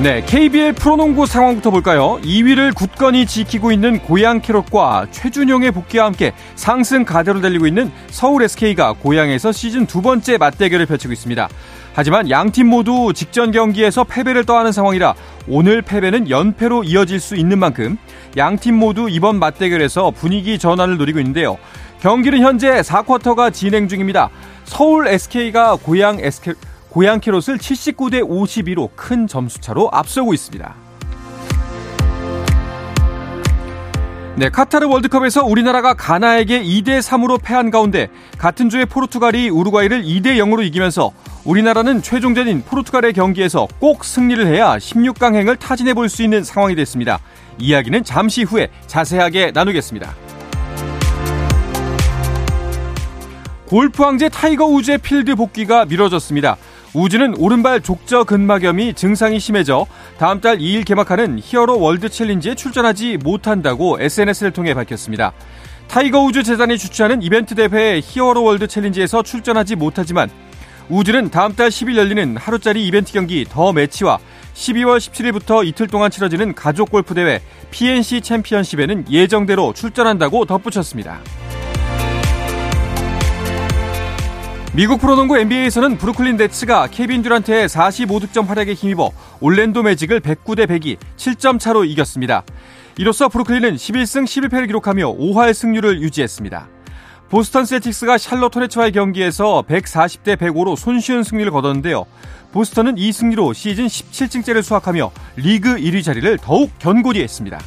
네, KBL 프로농구 상황부터 볼까요? 2위를 굳건히 지키고 있는 고양 캐롯과 최준용의 복귀와 함께 상승 가대로 달리고 있는 서울 SK가 고양에서 시즌 두 번째 맞대결을 펼치고 있습니다. 하지만 양 팀 모두 직전 경기에서 패배를 떠하는 상황이라 오늘 패배는 연패로 이어질 수 있는 만큼 양 팀 모두 이번 맞대결에서 분위기 전환을 노리고 있는데요. 경기는 현재 4쿼터가 진행 중입니다. 서울 SK가 고양 SK, 고양 캐롯을 79대 52로 큰 점수차로 앞서고 있습니다. 네, 카타르 월드컵에서 우리나라가 가나에게 2대 3으로 패한 가운데 같은 주에 포르투갈이 우루과이를 2대 0으로 이기면서 우리나라는 최종전인 포르투갈의 경기에서 꼭 승리를 해야 16강행을 타진해 볼 수 있는 상황이 됐습니다. 이야기는 잠시 후에 자세하게 나누겠습니다. 골프 황제 타이거 우즈의 필드 복귀가 미뤄졌습니다. 우즈는 오른발 족저 근막염이 증상이 심해져 다음 달 2일 개막하는 히어로 월드 챌린지에 출전하지 못한다고 SNS를 통해 밝혔습니다. 타이거 우즈 재단이 주최하는 이벤트 대회 히어로 월드 챌린지에서 출전하지 못하지만 우즈는 다음 달 10일 열리는 하루짜리 이벤트 경기 더 매치와 12월 17일부터 이틀 동안 치러지는 가족 골프 대회 PNC 챔피언십에는 예정대로 출전한다고 덧붙였습니다. 미국 프로농구 NBA에서는 브루클린 네츠가 케빈 듀란트의 45득점 활약에 힘입어 올랜도 매직을 109대 102, 7점 차로 이겼습니다. 이로써 브루클린은 11승 11패를 기록하며 5할 승률을 유지했습니다. 보스턴 셀틱스가 샬롯 토레츠와의 경기에서 140대 105로 손쉬운 승리를 거뒀는데요. 보스턴은 이 승리로 시즌 17승째를 수확하며 리그 1위 자리를 더욱 견고히 했습니다.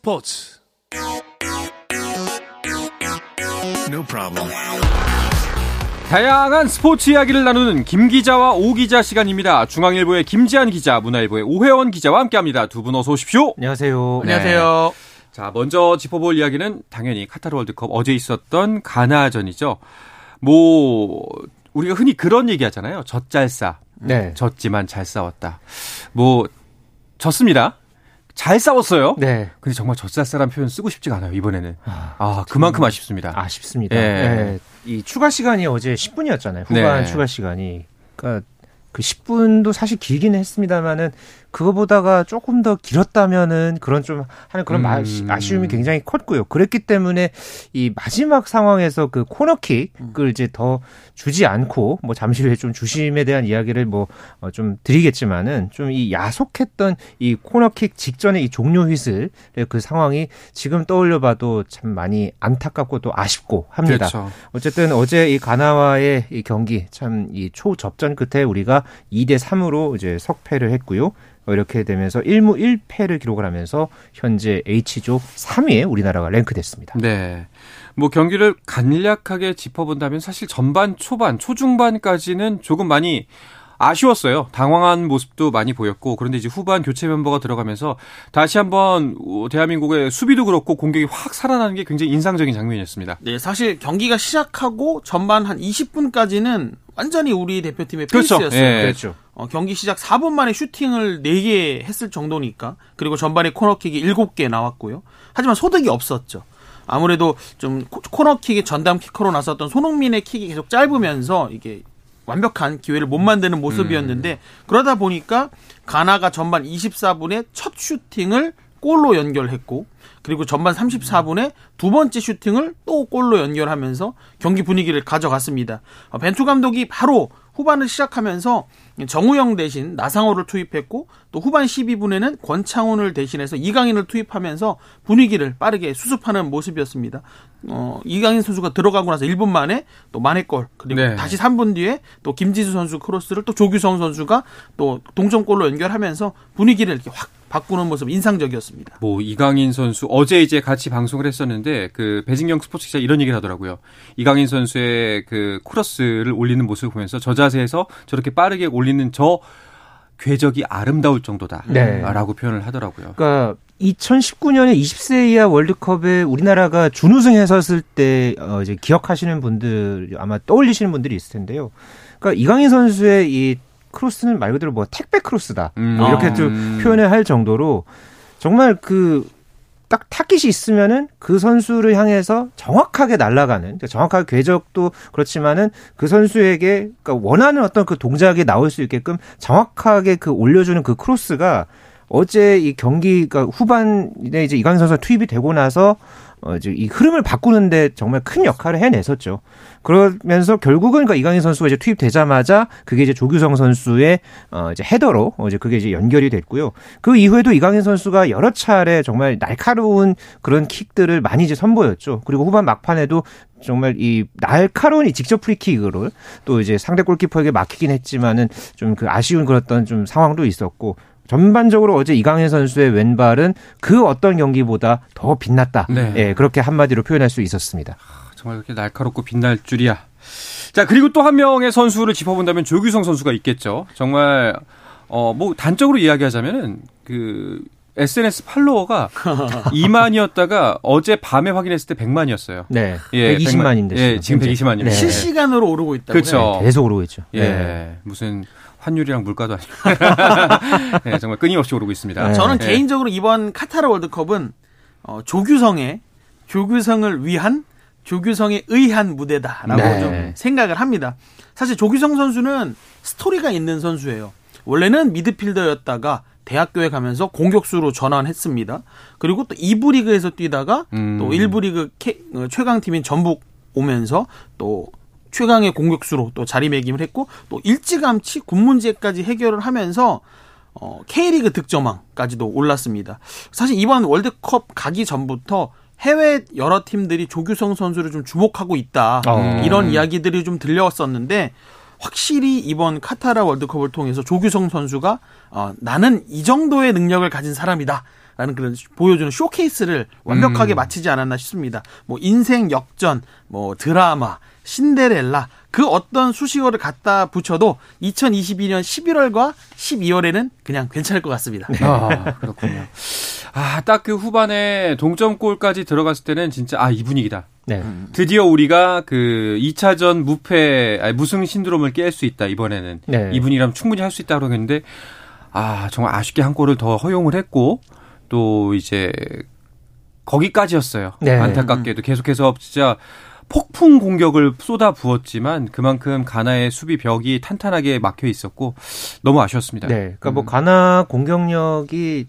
스포츠 No problem. 다양한 스포츠 이야기를 나누는 김 기자와 오 기자 시간입니다. 중앙일보의 김지한 기자, 문화일보의 오혜원 기자와 함께합니다. 두 분 어서 오십시오. 안녕하세요. 네. 안녕하세요. 자, 먼저 짚어볼 이야기는 당연히 카타르 월드컵 어제 있었던 가나전이죠. 뭐 우리가 흔히 그런 얘기하잖아요. 젖잘 싸. 네. 졌지만 잘 싸웠다. 뭐 졌습니다. 잘 싸웠어요. 네. 근데 정말 젖살싸란 표현 쓰고 싶지가 않아요, 이번에는. 아, 아 그만큼 아쉽습니다. 아쉽습니다. 네. 네. 이 추가 시간이 어제 10분이었잖아요. 후반 네. 추가 시간이. 그러니까 그 10분도 사실 길기는 했습니다만은 그거보다가 조금 더 길었다면은 그런 좀 하는 그런 음. 아쉬움이 굉장히 컸고요. 그랬기 때문에 이 마지막 상황에서 그 코너킥을 이제 더 주지 않고 뭐 잠시 후에 좀 주심에 대한 이야기를 뭐좀 어 드리겠지만은 좀 이 야속했던 이 코너킥 직전에 이 종료 휘슬의 그 상황이 지금 떠올려봐도 참 많이 안타깝고 또 아쉽고 합니다. 그렇죠. 어쨌든 어제 이 가나와의 이 경기 참 이 초접전 끝에 우리가 2대 3으로 이제 석패를 했고요. 어, 이렇게 되면서 1무 1패를 기록을 하면서 현재 H조 3위에 우리나라가 랭크됐습니다. 네. 뭐 경기를 간략하게 짚어본다면 사실 전반, 초반, 초중반까지는 조금 많이 아쉬웠어요. 당황한 모습도 많이 보였고 그런데 이제 후반 교체 멤버가 들어가면서 다시 한번 대한민국의 수비도 그렇고 공격이 확 살아나는 게 굉장히 인상적인 장면이었습니다. 네, 사실 경기가 시작하고 전반 한 20분까지는 완전히 우리 대표팀의 그렇죠. 페이스였어요. 예. 그렇죠. 어, 경기 시작 4분 만에 슈팅을 4개 했을 정도니까 그리고 전반에 코너킥이 7개 나왔고요. 하지만 소득이 없었죠. 아무래도 좀 코너킥이 전담 키커로 나섰던 손흥민의 킥이 계속 짧으면서 이게 완벽한 기회를 못 만드는 모습이었는데 음. 그러다 보니까 가나가 전반 24분에 첫 슈팅을 골로 연결했고 그리고 전반 34분에 두 번째 슈팅을 또 골로 연결하면서 경기 분위기를 가져갔습니다. 어, 벤투 감독이 바로 후반을 시작하면서 정우영 대신 나상호를 투입했고 또 후반 12분에는 권창훈을 대신해서 이강인을 투입하면서 분위기를 빠르게 수습하는 모습이었습니다. 어, 이강인 선수가 들어가고 나서 1분 만에 또 만회골 그리고 네. 다시 3분 뒤에 또 김지수 선수 크로스를 또 조규성 선수가 또 동점골로 연결하면서 분위기를 이렇게 확 바꾸는 모습 인상적이었습니다. 뭐 이강인 선수 어제 이제 같이 방송을 했었는데 그 배진경 스포츠 기자 이런 얘기를 하더라고요. 이강인 선수의 그 크로스를 올리는 모습을 보면서 저 자세에서 저렇게 빠르게 올리는 저 궤적이 아름다울 정도다라고 네. 표현을 하더라고요. 그러니까 2019년에 20세 이하 월드컵에 우리나라가 준우승했었을 때 어, 이제 기억하시는 분들 아마 떠올리시는 분들이 있을 텐데요. 그러니까 이강인 선수의 이 크로스는 말 그대로 뭐 택배 크로스다 음. 뭐 이렇게 좀 음. 표현을 할 정도로 정말 그 딱 타깃이 있으면은 그 선수를 향해서 정확하게 날아가는 그러니까 정확하게 궤적도 그렇지만은 그 선수에게 그러니까 원하는 어떤 그 동작이 나올 수 있게끔 정확하게 그 올려주는 그 크로스가 어제 이 경기가 후반에 이제 이강인 선수가 투입이 되고 나서 어 이 흐름을 바꾸는데 정말 큰 역할을 해냈었죠. 그러면서 결국은 그러니까 이강인 선수가 이제 투입되자마자 그게 이제 조규성 선수의 어 이제 헤더로 어 이제 그게 이제 연결이 됐고요. 그 이후에도 이강인 선수가 여러 차례 정말 날카로운 그런 킥들을 많이 이제 선보였죠. 그리고 후반 막판에도 정말 이 날카로운 이 직접 프리킥으로 또 이제 상대 골키퍼에게 막히긴 했지만은 좀 그 아쉬운 그랬던 좀 상황도 있었고 전반적으로 어제 이강인 선수의 왼발은 그 어떤 경기보다 더 빛났다. 네. 예, 그렇게 한마디로 표현할 수 있었습니다. 아, 정말 그렇게 날카롭고 빛날 줄이야. 자, 그리고 또 한 명의 선수를 짚어본다면 조규성 선수가 있겠죠. 정말, 어, 뭐, 단적으로 이야기하자면은, 그, SNS 팔로워가 2만이었다가 어제 밤에 확인했을 때 100만이었어요. 네. 예, 120만인데. 예, 지금 120만이에요. 네. 실시간으로 오르고 있다고. 그렇죠. 네, 계속 오르고 있죠. 예. 네. 무슨 환율이랑 물가도 아니고 네, 정말 끊임없이 오르고 있습니다. 네. 저는 네. 개인적으로 이번 카타르 월드컵은 어, 조규성의 조규성을 위한 조규성에 의한 무대다라고 네. 좀 생각을 합니다. 사실 조규성 선수는 스토리가 있는 선수예요. 원래는 미드필더였다가 대학교에 가면서 공격수로 전환했습니다. 그리고 또 2부 리그에서 뛰다가 음. 또 1부 리그 어, 최강팀인 전북 오면서 또 최강의 공격수로 또 자리매김을 했고 또 일찌감치 군 문제까지 해결을 하면서 어, K리그 득점왕까지도 올랐습니다. 사실 이번 월드컵 가기 전부터 해외 여러 팀들이 조규성 선수를 좀 주목하고 있다. 어. 이런 이야기들이 좀 들려왔었는데 확실히 이번 카타르 월드컵을 통해서 조규성 선수가 어, 나는 이 정도의 능력을 가진 사람이다. 라는 그런 보여주는 쇼케이스를 완벽하게 음. 마치지 않았나 싶습니다. 뭐 인생 역전, 뭐 드라마, 신데렐라 그 어떤 수식어를 갖다 붙여도 2022년 11월과 12월에는 그냥 괜찮을 것 같습니다. 네. 아, 그렇군요. 아, 딱 그 후반에 동점골까지 들어갔을 때는 진짜 아, 이 분위기다. 네. 드디어 우리가 그 2차전 무패 아니, 무승 신드롬을 깰 수 있다. 이번에는. 네. 이 분위기라면 충분히 할 수 있다 그러겠는데 아, 정말 아쉽게 한 골을 더 허용을 했고 또 이제 거기까지였어요. 네. 안타깝게도 계속해서 진짜 폭풍 공격을 쏟아 부었지만 그만큼 가나의 수비 벽이 탄탄하게 막혀 있었고 너무 아쉬웠습니다. 네. 그러니까 뭐 음. 가나 공격력이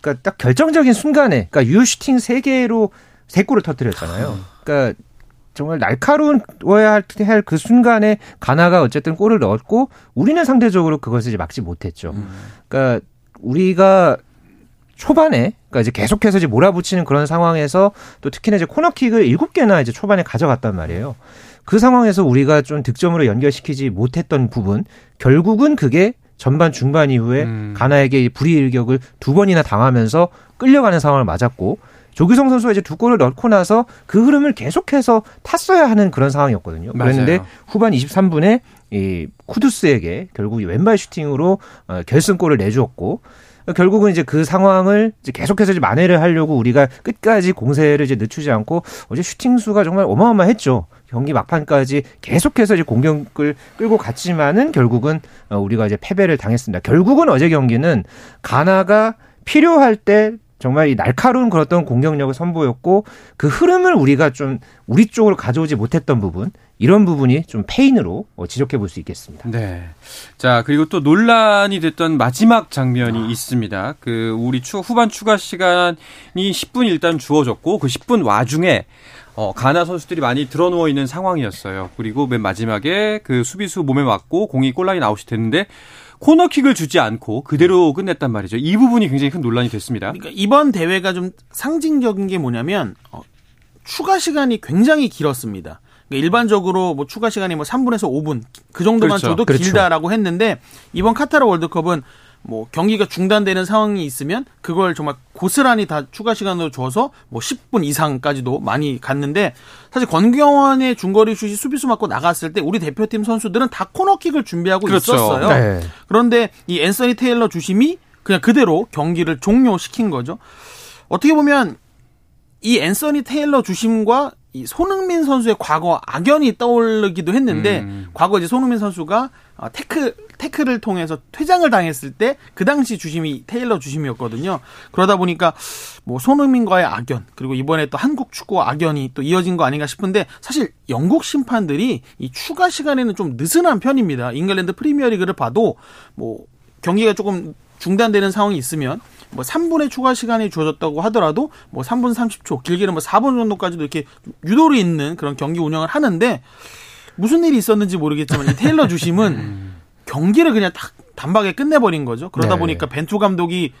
그러니까 딱 결정적인 순간에 그러니까 유슈팅 3개로 3골을 터뜨렸잖아요. 그러니까 정말 날카로워야 할 그 순간에 가나가 어쨌든 골을 넣었고 우리는 상대적으로 그것을 이제 막지 못했죠. 음. 그러니까 우리가 초반에 그러니까 이제 계속해서 이제 몰아붙이는 그런 상황에서 또 특히나 이제 코너킥을 일곱 개나 이제 초반에 가져갔단 말이에요. 그 상황에서 우리가 좀 득점으로 연결시키지 못했던 부분 결국은 그게 전반 중반 이후에 음. 가나에게 불이일격을 두 번이나 당하면서 끌려가는 상황을 맞았고 조규성 선수가 이제 두 골을 넣고 나서 그 흐름을 계속해서 탔어야 하는 그런 상황이었거든요. 맞아요. 그랬는데 후반 23분에 이 쿠두스에게 결국 왼발 슈팅으로 어, 결승골을 내주었고 결국은 이제 그 상황을 이제 계속해서 이제 만회를 하려고 우리가 끝까지 공세를 이제 늦추지 않고 어제 슈팅 수가 정말 어마어마했죠. 경기 막판까지 계속해서 이제 공격을 끌고 갔지만은 결국은 어, 우리가 이제 패배를 당했습니다. 결국은 어제 경기는 가나가 필요할 때 정말 이 날카로운 그런 공격력을 선보였고 그 흐름을 우리가 좀 우리 쪽으로 가져오지 못했던 부분 이런 부분이 좀 페인으로 어, 지적해 볼 수 있겠습니다. 네. 자, 그리고 또 논란이 됐던 마지막 장면이 아. 있습니다. 그 우리 추 후반 추가 시간이 10분 일단 주어졌고 그 10분 와중에 어, 가나 선수들이 많이 드러누워 있는 상황이었어요. 그리고 맨 마지막에 그 수비수 몸에 맞고 공이 골라인 아웃이 됐는데 코너킥을 주지 않고 그대로 끝냈단 말이죠. 이 부분이 굉장히 큰 논란이 됐습니다. 그러니까 이번 대회가 좀 상징적인 게 뭐냐면 어, 추가 시간이 굉장히 길었습니다. 그러니까 일반적으로 뭐 추가 시간이 뭐 3분에서 5분 그 정도만 그렇죠. 줘도 그렇죠. 길다라고 했는데 이번 카타르 월드컵은 뭐 경기가 중단되는 상황이 있으면 그걸 정말 고스란히 다 추가 시간으로 줘서 뭐 10분 이상까지도 많이 갔는데 사실 권경원의 중거리 슛이 수비수 맞고 나갔을 때 우리 대표팀 선수들은 다 코너킥을 준비하고 그렇죠. 있었어요. 네. 그런데 이 앤서니 테일러 주심이 그냥 그대로 경기를 종료시킨 거죠. 어떻게 보면 이 앤서니 테일러 주심과 이 손흥민 선수의 과거 악연이 떠오르기도 했는데 음. 과거 이제 손흥민 선수가 어, 태클 태클을 통해서 퇴장을 당했을 때 그 당시 주심이 테일러 주심이었거든요. 그러다 보니까 뭐 손흥민과의 악연 그리고 이번에 또 한국 축구 악연이 또 이어진 거 아닌가 싶은데 사실 영국 심판들이 이 추가 시간에는 좀 느슨한 편입니다. 잉글랜드 프리미어리그를 봐도 뭐 경기가 조금 중단되는 상황이 있으면 뭐 3분의 추가 시간이 주어졌다고 하더라도 뭐 3분 30초, 길게는 뭐 4분 정도까지도 이렇게 유도리 있는 그런 경기 운영을 하는데 무슨 일이 있었는지 모르겠지만 이 테일러 주심은 음. 경기를 그냥 딱 단박에 끝내버린 거죠. 그러다 네. 보니까 벤투 감독이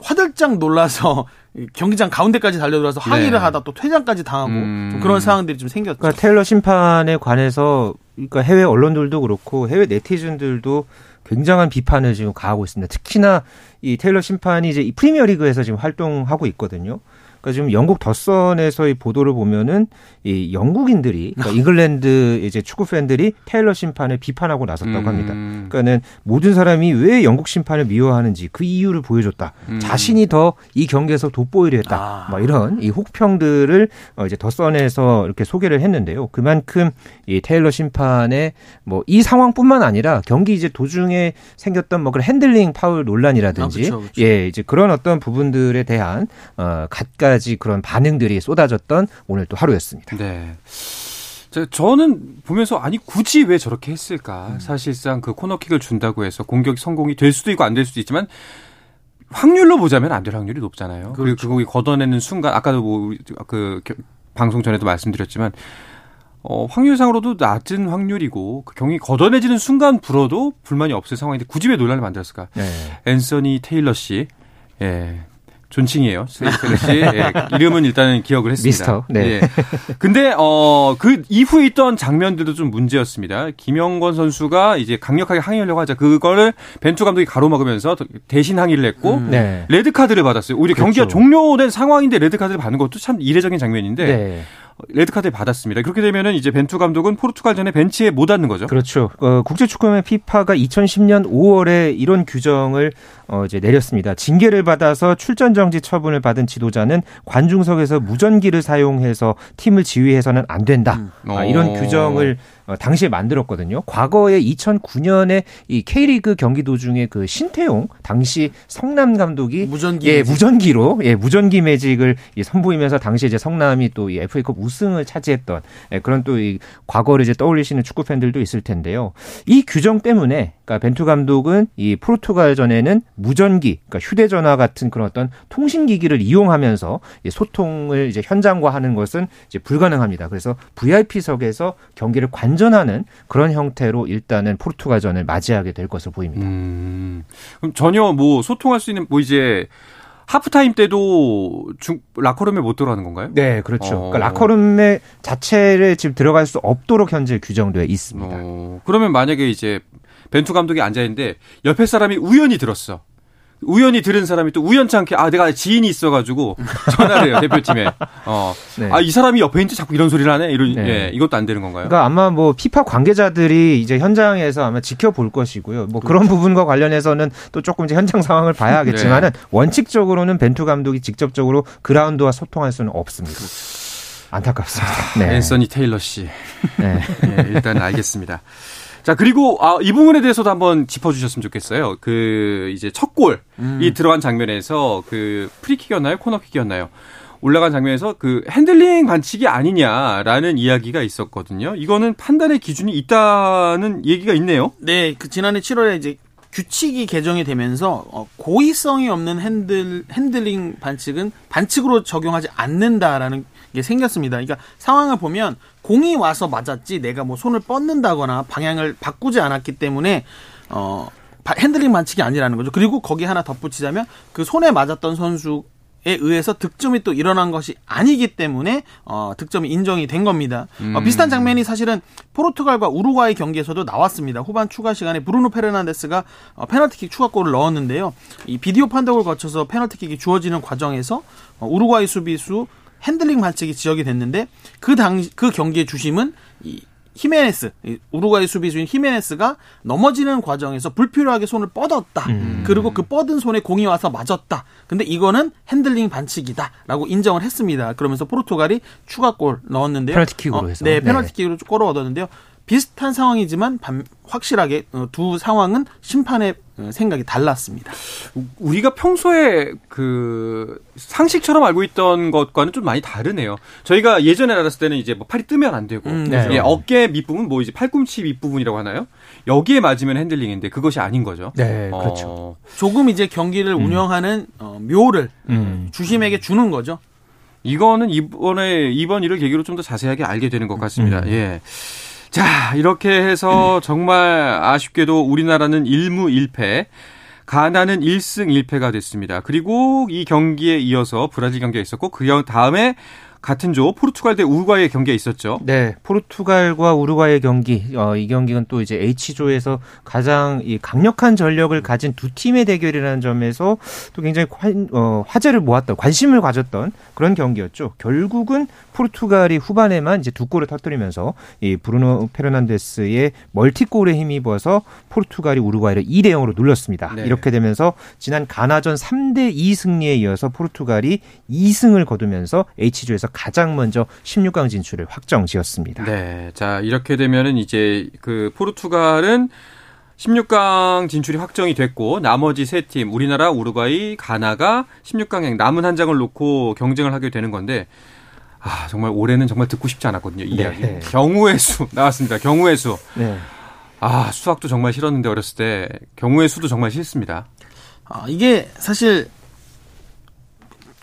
화들짝 놀라서 경기장 가운데까지 달려들어서 항의를 네. 하다 또 퇴장까지 당하고 음. 그런 상황들이 좀 생겼죠. 그러니까 테일러 심판에 관해서 그러니까 해외 언론들도 그렇고 해외 네티즌들도 굉장한 비판을 지금 가하고 있습니다. 특히나 이 테일러 심판이 이제 이 프리미어리그에서 지금 활동하고 있거든요. 그러니까 지금 영국 더선에서의 보도를 보면은 이 영국인들이 그러니까 잉글랜드 이제 축구 팬들이 테일러 심판을 비판하고 나섰다고 합니다. 음. 그러니까는 모든 사람이 왜 영국 심판을 미워하는지 그 이유를 보여줬다. 음. 자신이 더 이 경기에서 돋보이려 했다. 아. 뭐 이런 이 혹평들을 어 이제 더선에서 이렇게 소개를 했는데요. 그만큼 이 테일러 심판의 뭐 이 상황뿐만 아니라 경기 이제 도중에 생겼던 뭐 그런 핸들링 파울 논란이라든지 아, 그쵸, 그쵸. 예 이제 그런 어떤 부분들에 대한 어 갖가 가지 그런 반응들이 쏟아졌던 오늘 또 하루였습니다. 네. 저는 보면서 아니 굳이 왜 저렇게 했을까? 음. 사실상 그 코너킥을 준다고 해서 공격이 성공이 될 수도 있고 안 될 수도 있지만 확률로 보자면 안 될 확률이 높잖아요. 그렇죠. 그리고 그거 걷어내는 순간 아까도 뭐 그 방송 전에도 말씀드렸지만 어, 확률상으로도 낮은 확률이고 그 경기 걷어내지는 순간 불어도 불만이 없을 상황인데 굳이 왜 논란을 만들었을까? 네. 앤서니 테일러 씨, 예, 존칭이에요. 스웨이트 씨. 예, 이름은 일단은 기억을 했습니다. 미스터. 네. 예. 근데 어 그 이후에 있던 장면들도 좀 문제였습니다. 김영권 선수가 이제 강력하게 항의하려고 하자 그거를 벤투 감독이 가로막으면서 대신 항의를 했고 음. 네. 레드 카드를 받았어요. 우리 그렇죠. 경기가 종료된 상황인데 레드 카드를 받는 것도 참 이례적인 장면인데 네. 레드카드를 받았습니다. 그렇게 되면은 이제 벤투 감독은 포르투갈전에 벤치에 못 앉는 거죠. 그렇죠. 어, 국제축구연맹 피파가 2010년 5월에 이런 규정을 어, 이제 내렸습니다. 징계를 받아서 출전 정지 처분을 받은 지도자는 관중석에서 무전기를 사용해서 팀을 지휘해서는 안 된다. 음. 아, 이런 어. 규정을 어, 당시에 만들었거든요. 과거에 2009년에 이 K리그 경기 도중에 그 신태용 당시 성남 감독이 무전기 예, 무전기로 예, 무전기 매직을 예, 선보이면서 당시 이제 성남이 또 이 FA컵 우승을 차지했던 예, 그런 또 이 과거를 이제 떠올리시는 축구 팬들도 있을 텐데요. 이 규정 때문에 그러니까 벤투 감독은 이 포르투갈전에는 무전기, 그러니까 휴대전화 같은 그런 어떤 통신 기기를 이용하면서 소통을 이제 현장과 하는 것은 이제 불가능합니다. 그래서 VIP석에서 경기를 관 전하는 그런 형태로 일단은 포르투갈전을 맞이하게 될 것으로 보입니다. 음, 그럼 전혀 뭐 소통할 수 있는 뭐 이제 하프타임 때도 중, 라커룸에 못 들어가는 건가요? 네, 그렇죠. 어. 그러니까 라커룸에 자체를 지금 들어갈 수 없도록 현재 규정되어 있습니다. 어. 그러면 만약에 이제 벤투 감독이 앉아 있는데 옆에 사람이 우연히 들었어. 우연히 들은 사람이 또 우연찮게 아 내가 지인이 있어가지고 전화를 해요 대표팀에 어 네. 아이 사람이 옆에 있는데 자꾸 이런 소리를 하네 이런 네. 예 이것도 안 되는 건가요? 그러니까 아마 뭐 피파 관계자들이 이제 현장에서 아마 지켜볼 것이고요 뭐 그런 그렇죠. 부분과 관련해서는 또 조금 이제 현장 상황을 봐야 하겠지만은 네. 원칙적으로는 벤투 감독이 직접적으로 그라운드와 소통할 수는 없습니다. 안타깝습니다. 아, 네. 앤서니 테일러 씨. 네. 네 일단 알겠습니다. 자, 그리고 아, 이 부분에 대해서도 한번 짚어 주셨으면 좋겠어요. 그 이제 첫 골이 음. 들어간 장면에서 그 프리킥이었나요? 코너킥이었나요? 올라간 장면에서 그 핸들링 반칙이 아니냐라는 이야기가 있었거든요. 이거는 판단의 기준이 있다는 얘기가 있네요. 네, 그 지난해 7월에 이제 규칙이 개정이 되면서 어, 고의성이 없는 핸들 핸들링 반칙은 반칙으로 적용하지 않는다라는 게 생겼습니다. 그러니까 상황을 보면 공이 와서 맞았지 내가 뭐 손을 뻗는다거나 방향을 바꾸지 않았기 때문에 어 핸들링 반칙이 아니라는 거죠. 그리고 거기 하나 덧붙이자면 그 손에 맞았던 선수 에 의해서 득점이 또 일어난 것이 아니기 때문에 어, 득점이 인정이 된 겁니다. 어, 음. 어, 비슷한 장면이 사실은 포르투갈과 우루과이 경기에서도 나왔습니다. 후반 추가 시간에 브루노 페르난데스가 어, 페널티킥 추가골을 넣었는데요. 이 비디오 판독을 거쳐서 페널티킥이 주어지는 과정에서 어, 우루과이 수비수 핸들링 반칙이 지적이 됐는데 그 당시 그 경기의 주심은 이 히메네스 우루과이 수비수인 히메네스가 넘어지는 과정에서 불필요하게 손을 뻗었다. 음. 그리고 그 뻗은 손에 공이 와서 맞았다. 근데 이거는 핸들링 반칙이다라고 인정을 했습니다. 그러면서 포르투갈이 추가골 넣었는데요. 페널티킥으로 어, 해서. 네, 페널티킥으로 네. 골을 얻었는데요. 비슷한 상황이지만 확실하게 어, 두 상황은 심판의 어, 생각이 달랐습니다. 우리가 평소에 그 상식처럼 알고 있던 것과는 좀 많이 다르네요. 저희가 예전에 알았을 때는 이제 뭐 팔이 뜨면 안 되고 음, 네. 예, 어깨 밑부분 뭐 이제 팔꿈치 밑부분이라고 하나요? 여기에 맞으면 핸들링인데 그것이 아닌 거죠. 네, 그렇죠. 어... 조금 이제 경기를 음. 운영하는 어, 묘를 음. 주심에게 주는 거죠. 이거는 이번에 이번 일을 계기로 좀 더 자세하게 알게 되는 것 같습니다. 음. 예. 자, 이렇게 해서 정말 아쉽게도 우리나라는 1무 1패, 가나는 1승 1패가 됐습니다. 그리고 이 경기에 이어서 브라질 경기가 있었고 그 다음에 같은 조 포르투갈 대 우루과이의 경기가 있었죠. 네, 포르투갈과 우루과이의 경기. 어, 이 경기는 또 이제 H조에서 가장 이 강력한 전력을 가진 두 팀의 대결이라는 점에서 또 굉장히 화, 어, 화제를 모았던 관심을 가졌던 그런 경기였죠. 결국은 포르투갈이 후반에만 이제 두 골을 터뜨리면서 이 브루노 페르난데스의 멀티골에 힘입어서 포르투갈이 우루과이를 2대 0으로 눌렀습니다. 네. 이렇게 되면서 지난 가나전 3대 2 승리에 이어서 포르투갈이 2승을 거두면서 H조에서 가장 먼저 16강 진출을 확정 지었습니다. 네. 자, 이렇게 되면은 이제 그 포르투갈은 16강 진출이 확정이 됐고 나머지 세 팀 우리나라, 우루과이, 가나가 16강에 남은 한 장을 놓고 경쟁을 하게 되는 건데 아, 정말 올해는 정말 듣고 싶지 않았거든요. 이 네. 이야기. 경우의 수 나왔습니다. 경우의 수. 네. 아, 수학도 정말 싫었는데 어렸을 때 경우의 수도 정말 싫습니다. 아, 이게 사실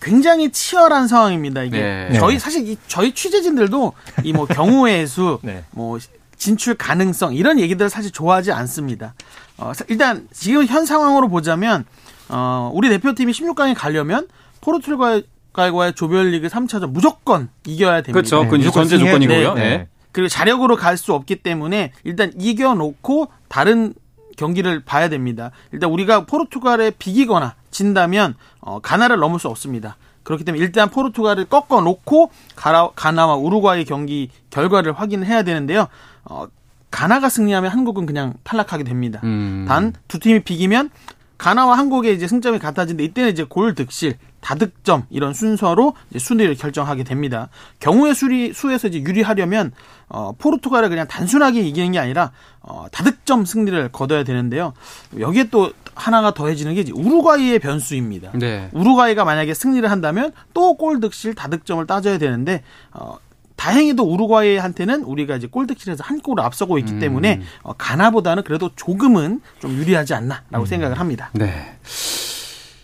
굉장히 치열한 상황입니다. 이게 네. 저희 사실 이 저희 취재진들도 이 뭐 경우의 수, 네. 뭐 진출 가능성 이런 얘기들 사실 좋아하지 않습니다. 어, 일단 지금 현 상황으로 보자면 어, 우리 대표팀이 16강에 가려면 포르투갈과의 조별리그 3차전 무조건 이겨야 됩니다. 그렇죠. 그 네. 전제 조건이고요. 네. 네. 그리고 자력으로 갈 수 없기 때문에 일단 이겨놓고 다른 경기를 봐야 됩니다. 일단 우리가 포르투갈에 비기거나 진다면 어, 가나를 넘을 수 없습니다. 그렇기 때문에 일단 포르투갈을 꺾어 놓고 가나, 와 우루과이 경기 결과를 확인해야 되는데요. 어, 가나가 승리하면 한국은 그냥 탈락하게 됩니다. 음. 단두 팀이 비기면 가나와 한국의 이제 승점이 같아지는데 이때는 이제 골 득실, 다득점 이런 순서로 이제 순위를 결정하게 됩니다. 경우의 수리 수에서 이제 유리하려면 어, 포르투갈을 그냥 단순하게 이기는 게 아니라 어, 다득점 승리를 거둬야 되는데요. 여기에 또 하나가 더해지는 게 이제 우루과이의 변수입니다. 네. 우루과이가 만약에 승리를 한다면 또 골득실 다득점을 따져야 되는데 어, 다행히도 우루과이한테는 우리가 이제 골득실에서 한 골을 앞서고 있기 음. 때문에 어, 가나보다는 그래도 조금은 좀 유리하지 않나라고 음. 생각을 합니다. 네.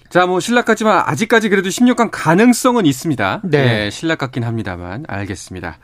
자, 뭐 신락 같지만 아직까지 그래도 16강 가능성은 있습니다. 네. 네 신락 같긴 합니다만 알겠습니다.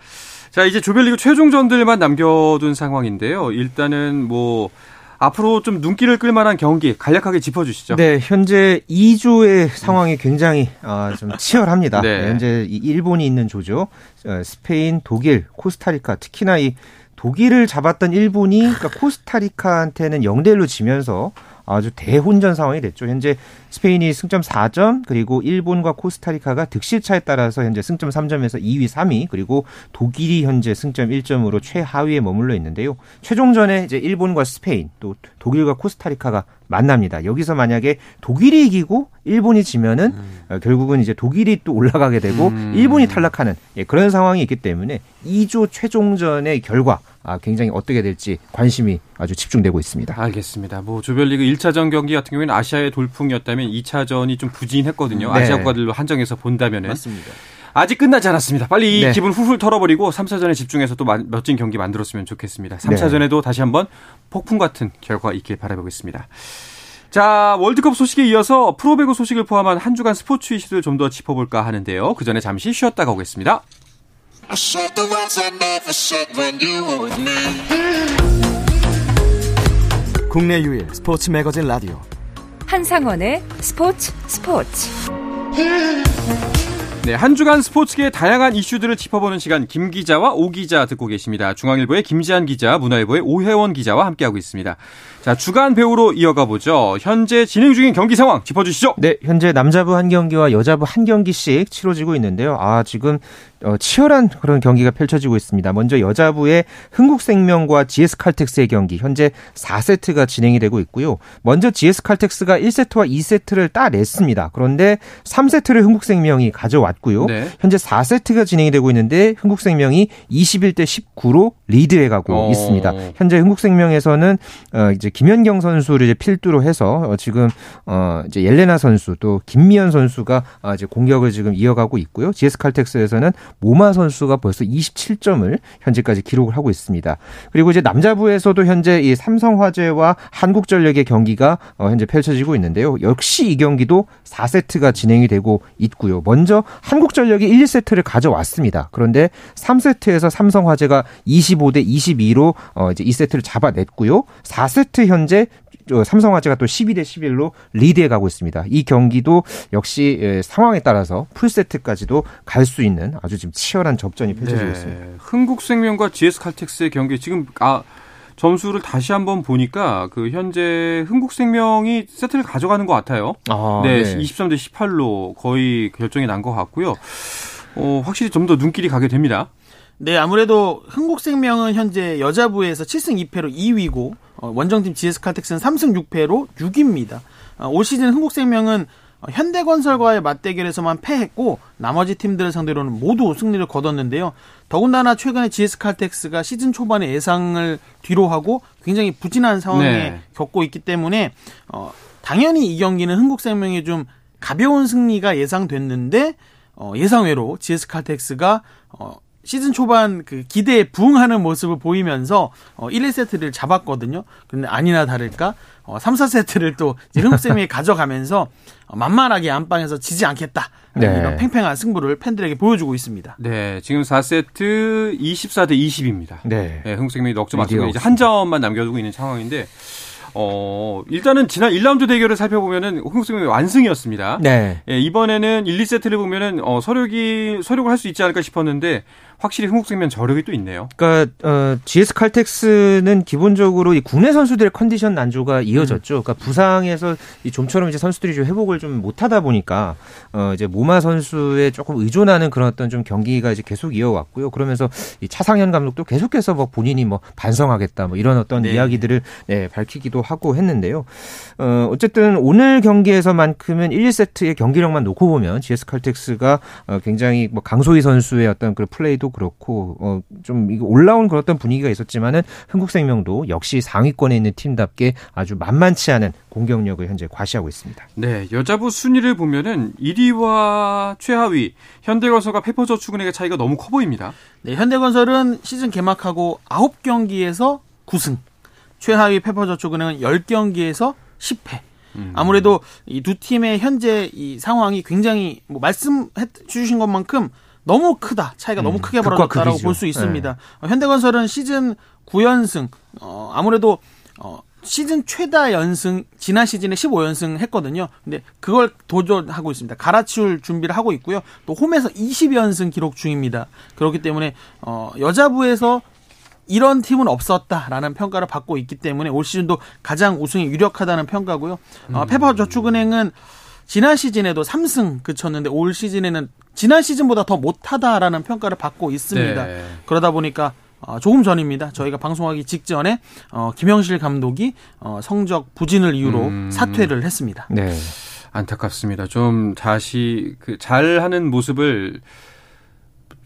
자, 이제 조별리그 최종전들만 남겨둔 상황인데요. 일단은 뭐 앞으로 좀 눈길을 끌만한 경기 간략하게 짚어주시죠. 네, 현재 2조의 상황이 굉장히 어, 좀 치열합니다. 네. 네, 현재 일본이 있는 조죠. 어, 스페인, 독일, 코스타리카, 특히나 이 독일을 잡았던 일본이 그러니까 코스타리카한테는 0대 1로 지면서 아주 대혼전 상황이 됐죠. 현재 스페인이 승점 4점, 그리고 일본과 코스타리카가 득실차에 따라서 현재 승점 3점에서 2위, 3위, 그리고 독일이 현재 승점 1점으로 최하위에 머물러 있는데요. 최종전에 이제 일본과 스페인, 또 독일과 코스타리카가 만납니다. 여기서 만약에 독일이 이기고 일본이 지면은 음. 어, 결국은 이제 독일이 또 올라가게 되고 음. 일본이 탈락하는 예, 그런 상황이 있기 때문에 2조 최종전의 결과 아, 굉장히 어떻게 될지 관심이 아주 집중되고 있습니다. 알겠습니다. 뭐 조별리그 1차전 경기 같은 경우에는 아시아의 돌풍이었다면 2차전이 좀 부진했거든요. 네. 아시아 국가들로 한정해서 본다면은. 맞습니다. 아직 끝나지 않았습니다. 빨리 이 네. 기분 훌훌 털어버리고 3차전에 집중해서 또 멋진 경기 만들었으면 좋겠습니다. 3차전에도 다시 한번 폭풍 같은 결과 있길 바라보겠습니다. 자, 월드컵 소식에 이어서 프로배구 소식을 포함한 한 주간 스포츠 이슈들 좀더 짚어볼까 하는데요. 그 전에 잠시 쉬었다가 오겠습니다. 국내 유일 스포츠 매거진 라디오 한상원의 스포츠 스포츠 네, 한 주간 스포츠계 다양한 이슈들을 짚어보는 시간 김 기자와 오 기자 듣고 계십니다. 중앙일보의 김지한 기자, 문화일보의 오혜원 기자와 함께하고 있습니다. 자, 주간 배우로 이어가 보죠. 현재 진행 중인 경기 상황 짚어주시죠. 네, 현재 남자부 한 경기와 여자부 한 경기씩 치러지고 있는데요. 아, 지금 어, 치열한 그런 경기가 펼쳐지고 있습니다. 먼저 여자부의 흥국생명과 GS칼텍스의 경기 현재 4세트가 진행이 되고 있고요. 먼저 GS칼텍스가 1세트와 2세트를 따냈습니다. 그런데 3세트를 흥국생명이 가져왔고요. 네. 현재 4세트가 진행이 되고 있는데 흥국생명이 21대 19로 리드해가고 어. 있습니다. 현재 흥국생명에서는 어, 이제 김현경 선수를 이제 필두로 해서 어, 지금 어, 이제 옐레나 선수 또 김미연 선수가 어, 이제 공격을 지금 이어가고 있고요. GS칼텍스에서는 모마 선수가 벌써 27점을 현재까지 기록을 하고 있습니다. 그리고 이제 남자부에서도 현재 이 삼성화재와 한국전력의 경기가 어, 현재 펼쳐지고 있는데요. 역시 이 경기도 4세트가 진행이 되고 있고요. 먼저 한국전력이 1, 2세트를 가져왔습니다. 그런데 3세트에서 삼성화재가 25대 22로 어 이제 2세트를 잡아냈고요. 4세트 현재 삼성화재가 또 12대 11로 리드해 가고 있습니다. 이 경기도 역시 예, 상황에 따라서 풀세트까지도 갈 수 있는 아주 지금 치열한 접전이 펼쳐지고 네. 있습니다. 흥국생명과 GS칼텍스의 경기 지금 아 점수를 다시 한번 보니까 그 현재 흥국생명이 세트를 가져가는 것 같아요. 아, 네, 네, 23대 18로 거의 결정이 난 것 같고요. 어, 확실히 좀 더 눈길이 가게 됩니다. 네, 아무래도 흥국생명은 현재 여자부에서 7승 2패로 2위고 어, 원정팀 GS칼텍스는 3승 6패로 6위입니다. 어, 올 시즌 흥국생명은 어, 현대건설과의 맞대결에서만 패했고 나머지 팀들을 상대로는 모두 승리를 거뒀는데요. 더군다나 최근에 GS칼텍스가 시즌 초반에 예상을 뒤로하고 굉장히 부진한 상황에 네. 겪고 있기 때문에 어, 당연히 이 경기는 흥국생명이 좀 가벼운 승리가 예상됐는데 어, 예상외로 GS칼텍스가 어, 시즌 초반 그 기대에 부응하는 모습을 보이면서 어 1, 2세트를 잡았거든요. 근데 아니나 다를까 어 3, 4세트를 또 흥국생명이 가져가면서 어, 만만하게 안방에서 지지 않겠다. 네. 이런 팽팽한 승부를 팬들에게 보여주고 있습니다. 네, 지금 4세트 24대 20입니다. 네. 네 흥국생명이 넉점 맞고 이제 한 점만 남겨두고 있는 상황인데 어, 일단은 지난 1라운드 대결을 살펴보면은 흥국생명이 완승이었습니다. 네. 예, 이번에는 1, 2세트를 보면은 어, 서력이 서력을 할 수 있지 않을까 싶었는데 확실히 흥국생명 저력이 또 있네요. 그러니까 어, GS 칼텍스는 기본적으로 이 국내 선수들의 컨디션 난조가 이어졌죠. 그러니까 부상에서 이 좀처럼 이제 선수들이 좀 회복을 좀 못하다 보니까 어, 이제 모마 선수에 조금 의존하는 그런 어떤 좀 경기가 이제 계속 이어왔고요. 그러면서 이 차상현 감독도 계속해서 뭐 본인이 뭐 반성하겠다 뭐 이런 어떤 네. 이야기들을 네, 밝히기도 하고 했는데요. 어, 어쨌든 오늘 경기에서만큼은 1, 2세트의 경기력만 놓고 보면 GS 칼텍스가 어, 굉장히 뭐 강소희 선수의 어떤 그 플레이도 그렇고 어, 좀 이거 올라온 그런 어떤 분위기가 있었지만은 흥국생명도 역시 상위권에 있는 팀답게 아주 만만치 않은 공격력을 현재 과시하고 있습니다. 네, 여자부 순위를 보면은 1위와 최하위 현대건설과 페퍼저축은행의 차이가 너무 커 보입니다. 네, 현대건설은 시즌 개막하고 9경기에서 9승, 최하위 페퍼저축은행은 10경기에서 10패. 음. 아무래도 이 두 팀의 현재 이 상황이 굉장히 뭐 말씀해 주신 것만큼 너무 크다. 차이가 음, 너무 크게 벌어졌다라고 볼 수 있습니다. 네. 어, 현대건설은 시즌 9연승 어 아무래도 어 시즌 최다 연승 지난 시즌에 15연승 했거든요. 근데 그걸 도전하고 있습니다. 갈아치울 준비를 하고 있고요. 또 홈에서 20연승 기록 중입니다. 그렇기 때문에 어 여자부에서 이런 팀은 없었다라는 평가를 받고 있기 때문에 올 시즌도 가장 우승에 유력하다는 평가고요. 어, 페퍼저축은행은 지난 시즌에도 3승 그쳤는데 올 시즌에는 지난 시즌보다 더 못하다라는 평가를 받고 있습니다. 네. 그러다 보니까 어, 조금 전입니다. 저희가 방송하기 직전에 어, 김영실 감독이 어, 성적 부진을 이유로 음... 사퇴를 했습니다. 네. 안타깝습니다. 좀 다시 그 잘하는 모습을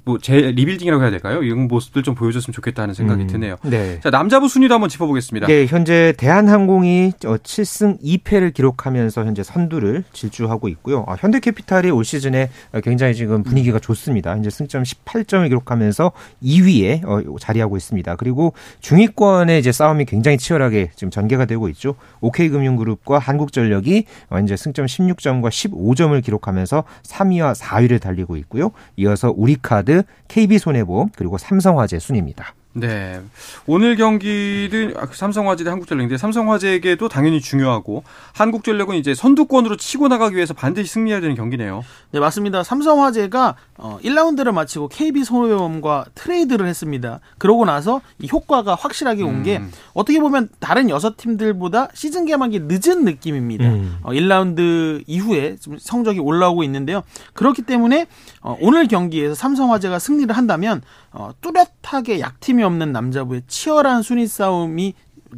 뭐 재 리빌딩이라고 해야 될까요? 이런 모습들 좀 보여줬으면 좋겠다는 생각이 음. 드네요. 네. 자 남자부 순위도 한번 짚어보겠습니다. 네, 현재 대한항공이 7승 2패를 기록하면서 현재 선두를 질주하고 있고요. 아, 현대캐피탈이 올 시즌에 굉장히 지금 분위기가 좋습니다. 현재 승점 18점을 기록하면서 2위에 어, 자리하고 있습니다. 그리고 중위권의 이제 싸움이 굉장히 치열하게 지금 전개가 되고 있죠. OK금융그룹과 한국전력이 현재 승점 16점과 15점을 기록하면서 3위와 4위를 달리고 있고요. 이어서 우리카드, KB손해보험 그리고 삼성화재 순입니다. 네. 오늘 경기는 아, 그 삼성화재 대 한국전력인데 삼성화재에게도 당연히 중요하고 한국전력은 이제 선두권으로 치고 나가기 위해서 반드시 승리해야 되는 경기네요. 네, 맞습니다. 삼성화재가 1라운드를 어, 마치고 KB손해보험과 트레이드를 했습니다. 그러고 나서 이 효과가 확실하게 온게 음. 어떻게 보면 다른 여섯 팀들보다 시즌 개막이 늦은 느낌입니다. 음. 1라운드 어, 이후에 좀 성적이 올라오고 있는데요. 그렇기 때문에 어, 오늘 경기에서 삼성화재가 승리를 한다면 뚜렷하게 약팀이 없는 남자부의 치열한 순위 싸움이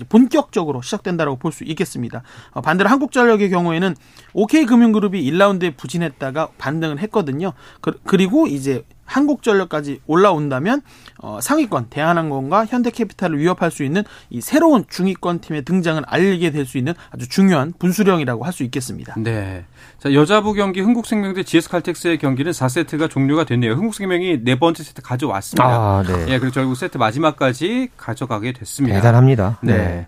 본격적으로 시작된다라고 볼 수 있겠습니다. 어, 반대로 한국전력의 경우에는 OK금융그룹이 1라운드에 부진했다가 반등을 했거든요. 그, 리고 이제 한국전력까지 올라온다면 어, 상위권 대한항공과 현대캐피탈을 위협할 수 있는 이 새로운 중위권 팀의 등장을 알리게 될 수 있는 아주 중요한 분수령이라고 할 수 있겠습니다. 네. 자, 여자부 경기 흥국생명 대 GS칼텍스의 경기는 4세트가 종료가 됐네요. 흥국생명이 네 번째 세트 가져왔습니다. 아, 네. 예, 그리고 결국 세트 마지막까지 가져가게 됐습니다. 대단합니다. 네. 네.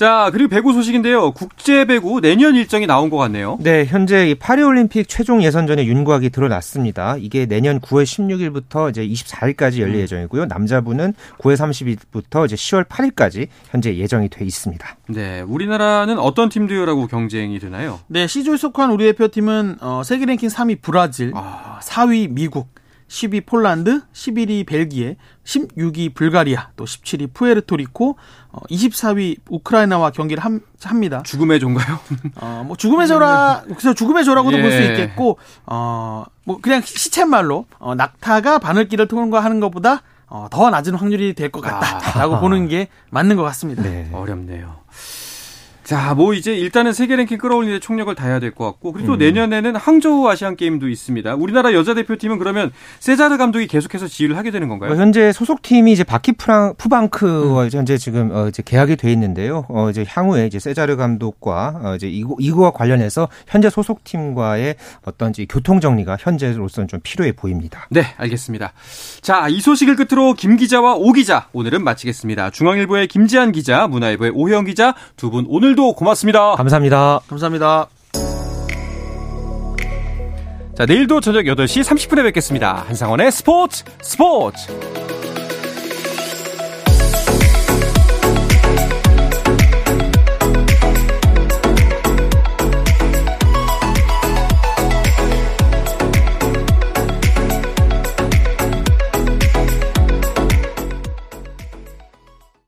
자, 그리고 배구 소식인데요. 국제 배구 내년 일정이 나온 것 같네요. 네, 현재 파리올림픽 최종 예선전의 윤곽이 드러났습니다. 이게 내년 9월 16일부터 이제 24일까지 열릴 음. 예정이고요. 남자부는 9월 30일부터 이제 10월 8일까지 현재 예정이 돼 있습니다. 네, 우리나라는 어떤 팀들하고 경쟁이 되나요? 네, C조에 속한 우리 대표팀은 어, 세계 랭킹 3위 브라질, 아. 4위 미국, 10위 폴란드, 11위 벨기에, 16위 불가리아, 또 17위 푸에르토리코, 어, 24위 우크라이나와 경기를 함, 합니다. 죽음의 조인가요? 어, 뭐 죽음의 조라, 그래서 죽음의 조라고도 예. 볼수 있겠고, 어, 뭐 그냥 시쳇말로 어, 낙타가 바늘길을 통과하는 것보다 어, 더 낮은 확률이 될 것 같다라고 아. 보는 게 맞는 것 같습니다. 네. 어렵네요. 자, 뭐 이제 일단은 세계 랭킹 끌어올리는 총력을 다해야 될 것 같고 그리고 음. 내년에는 항저우 아시안 게임도 있습니다. 우리나라 여자 대표팀은 그러면 세자르 감독이 계속해서 지휘를 하게 되는 건가요? 어, 현재 소속팀이 이제 바키 프랑 푸방크와 음. 현재 지금 어, 이제 계약이 돼 있는데요. 어, 이제 향후에 이제 세자르 감독과 어, 이제 이거 이거와 관련해서 현재 소속팀과의 어떤 지 교통 정리가 현재로서는 좀 필요해 보입니다. 네, 알겠습니다. 자, 이 소식을 끝으로 김 기자와 오 기자 오늘은 마치겠습니다. 중앙일보의 김지한 기자, 문화일보의 오형 기자 두 분 오늘도 오늘도 고맙습니다. 감사합니다. 감사합니다. 자, 내일도 저녁 8시 30분에 뵙겠습니다. 한상원의 스포츠 스포츠!